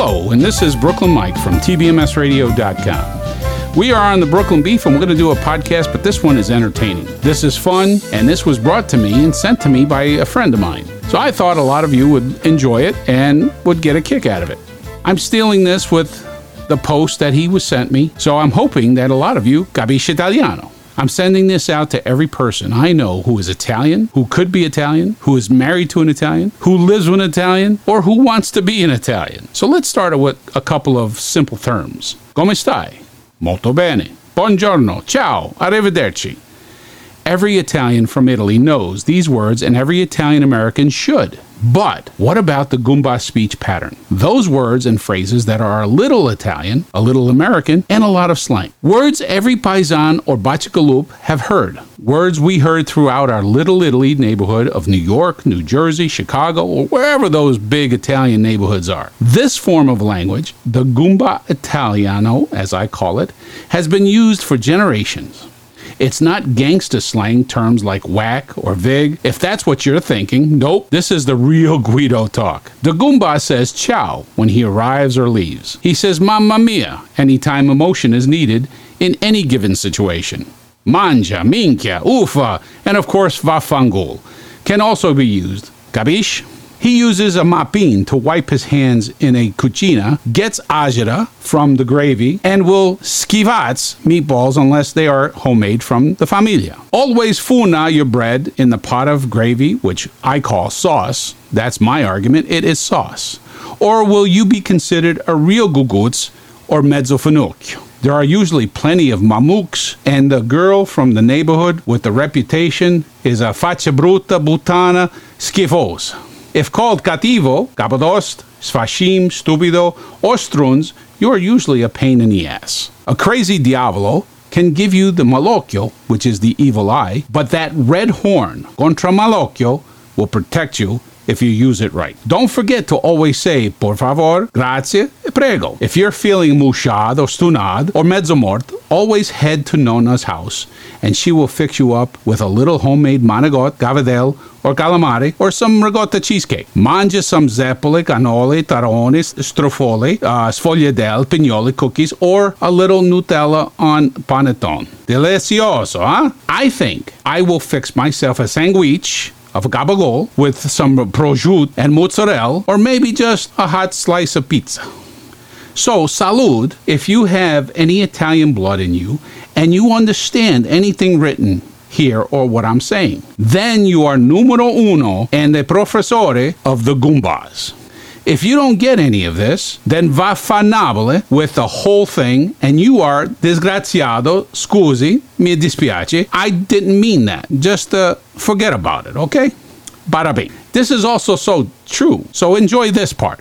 Hello, and this is Brooklyn Mike from TBMSRadio.com. We are on the Brooklyn Beef, and we're going to do a podcast, but this one is entertaining. This is fun, and this was brought to me and sent to me by a friend of mine. So I thought a lot of you would enjoy it and would get a kick out of it. I'm stealing this with the post that he was sent me, so I'm hoping that a lot of you capisce italiano. I'm sending this out to every person I know who is Italian, who could be Italian, who is married to an Italian, who lives with an Italian, or who wants to be an Italian. So let's start with a couple of simple terms. Come stai? Molto bene. Buongiorno. Ciao. Arrivederci. Every Italian from Italy knows these words, and every Italian American should. But what about the Goomba speech pattern? Those words and phrases that are a little Italian, a little American, and a lot of slang. Words every paisan or bachagalup have heard. Words we heard throughout our little Italy neighborhood of New York, New Jersey, Chicago, or wherever those big Italian neighborhoods are. This form of language, the Goomba Italiano, as I call it, has been used for generations. It's not gangsta slang terms like whack or vig. If that's what you're thinking, nope, this is the real Guido talk. The Goomba says ciao when he arrives or leaves. He says mamma mia anytime emotion is needed in any given situation. Manja, minchia, ufa, and of course vafangul can also be used. Capiche? He uses a mapin to wipe his hands in a cucina, gets ajira from the gravy, and will skivats meatballs unless they are homemade from the familia. Always funa your bread in the pot of gravy, which I call sauce. That's my argument. It is sauce. Or will you be considered a real guguts or mezzo finocchio? There are usually plenty of mamuks, and the girl from the neighborhood with the reputation is a faccia brutta, butana, schifos. If called cativo, capodost, sfashim, stupido, or struns, you are usually a pain in the ass. A crazy diavolo can give you the malocchio, which is the evil eye, but that red horn, contra malocchio, will protect you if you use it right. Don't forget to always say por favor, grazie, e prego. If you're feeling mushad or stunad or mezzomort, always head to Nona's house and she will fix you up with a little homemade manigot, gavadel, or calamari, or some ricotta cheesecake. Mangia some zeppole, cannoli, taroni, strofoli, uh, sfogliatelle, pignoli, cookies, or a little Nutella on panettone. Delicioso, huh? I think I will fix myself a sandwich of gabagol with some prosciutto and mozzarella, or maybe just a hot slice of pizza. So, salud if you have any Italian blood in you and you understand anything written here or what I'm saying. Then you are numero uno and the professore of the Goombas. If you don't get any of this, then va fanabile with the whole thing, and you are disgraziato, scusi, mi dispiace. I didn't mean that. Just uh, forget about it, okay? Bada bing. This is also so true, so enjoy this part.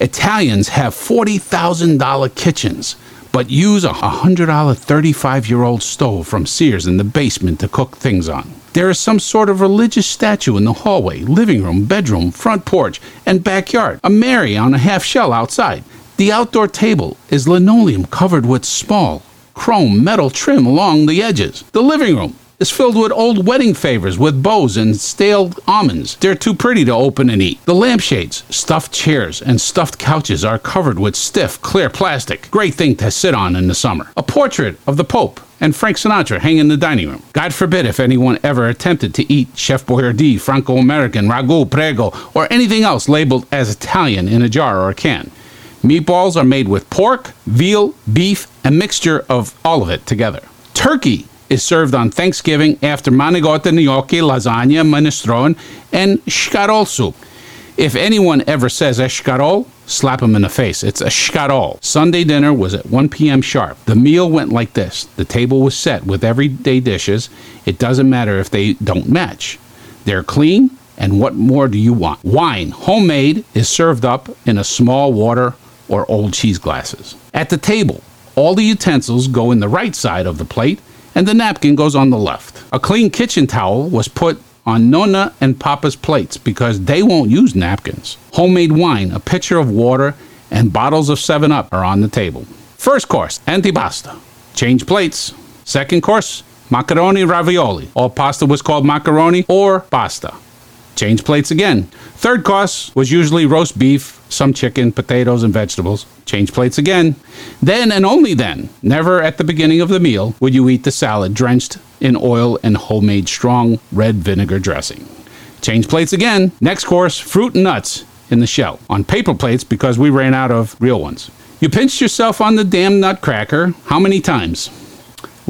Italians have $40,000 kitchens but use a $100 35 year old stove from Sears in the basement to cook things on. There is some sort of religious statue in the hallway, living room, bedroom, front porch, and backyard. A Mary on a half shell outside. The outdoor table is linoleum covered with small chrome metal trim along the edges. The living room is filled with old wedding favors with bows and stale almonds. They're too pretty to open and eat. The lampshades, stuffed chairs, and stuffed couches are covered with stiff, clear plastic. Great thing to sit on in the summer. A portrait of the Pope and Frank Sinatra hang in the dining room. God forbid if anyone ever attempted to eat Chef Boyardee, Franco American, Ragu, Prego, or anything else labeled as Italian in a jar or a can. Meatballs are made with pork, veal, beef, a mixture of all of it together. Turkey is served on Thanksgiving after manigotta, gnocchi, lasagna, minestrone, and shkarol soup. If anyone ever says escarol, slap him in the face. It's a shkarol. Sunday dinner was at 1 p.m. sharp. The meal went like this. The table was set with everyday dishes. It doesn't matter if they don't match. They're clean, and what more do you want? Wine, homemade, is served up in a small water or old cheese glasses. At the table, all the utensils go in the right side of the plate and the napkin goes on the left. A clean kitchen towel was put on Nona and Papa's plates because they won't use napkins. Homemade wine, a pitcher of water, and bottles of 7 Up are on the table. First course, antipasta. Change plates. Second course, macaroni ravioli. All pasta was called macaroni or pasta. Change plates again. Third course was usually roast beef, some chicken, potatoes, and vegetables. Change plates again. Then and only then, never at the beginning of the meal, would you eat the salad drenched in oil and homemade strong red vinegar dressing. Change plates again. Next course, fruit and nuts in the shell on paper plates because we ran out of real ones. You pinched yourself on the damn nutcracker how many times?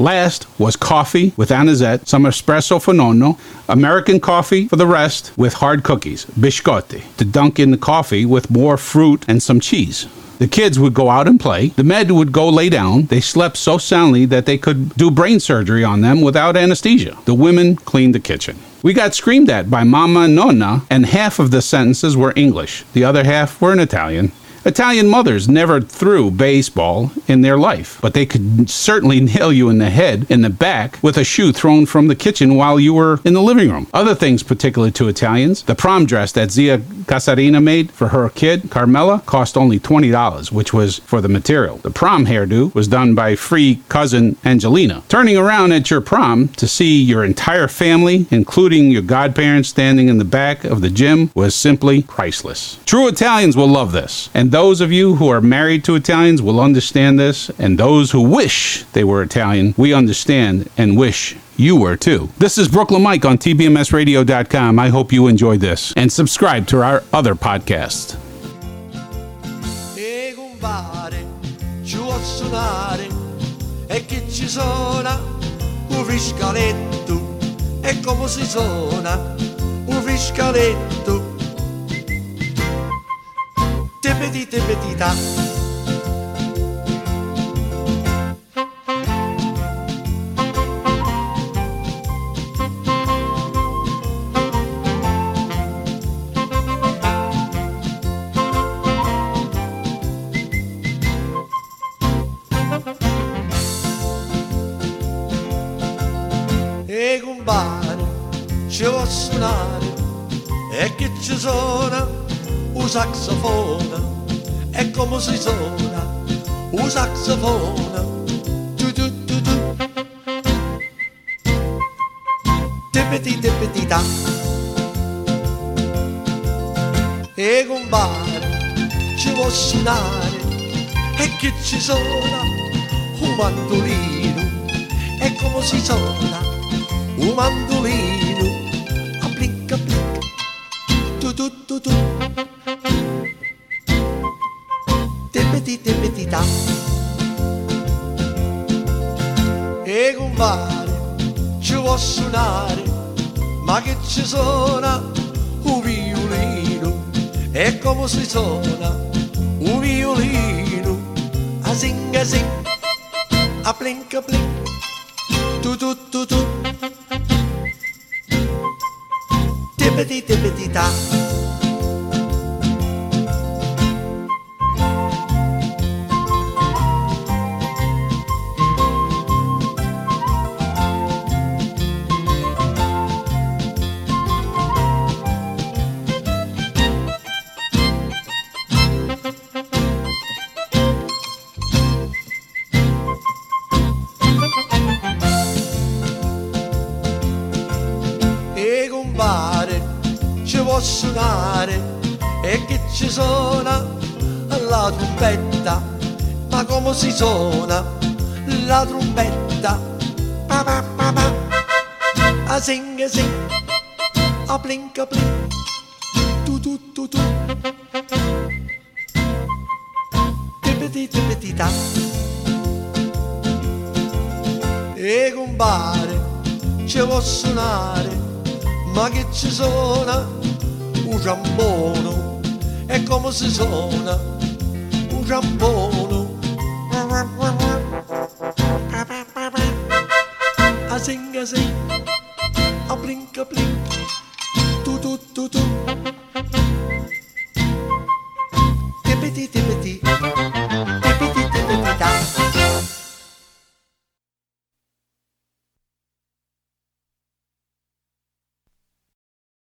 Last was coffee with anisette, some espresso for nonno, American coffee for the rest with hard cookies, biscotti, to dunk in the coffee with more fruit and some cheese. The kids would go out and play. The med would go lay down. They slept so soundly that they could do brain surgery on them without anesthesia. The women cleaned the kitchen. We got screamed at by Mama and Nonna, and half of the sentences were English. The other half were in Italian. Italian mothers never threw baseball in their life, but they could certainly nail you in the head, in the back, with a shoe thrown from the kitchen while you were in the living room. Other things particular to Italians the prom dress that Zia Casarina made for her kid, Carmela, cost only $20, which was for the material. The prom hairdo was done by free cousin Angelina. Turning around at your prom to see your entire family, including your godparents standing in the back of the gym, was simply priceless. True Italians will love this, and those of you who are married to Italians will understand this, and those who wish they were Italian, we understand and wish you were too. This is Brooklyn Mike on TBMSradio.com. I hope you enjoyed this. And subscribe to our other suona? Un friscaletto e come si suona? Un friscaletto petite, petite, petita. E compare, ci vuoi suonare, e che ci suona? Un saxofone e come si suona un saxofone. Tu tu tu tu. Tippiti tippiti da e compare ci vuol suonare e che ci suona un mandolino e come si suona un mandolino e compare ci può suonare ma che ci suona un violino? E come si suona un violino? A sing a sing a blink a blink tu tu tu tu. Tippiti tippiti da suonare e che ci suona la trombetta. Ma come si suona la trombetta? Pa pa pa pa. A sing a sing a blink a blink. Tu tu tu tu. Tippiti tippiti da e compare ci può suonare ma che ci suona um giambono é como se suona um giambono a sing a sing a blink blink tu tu tu tu. Tipiti tipiti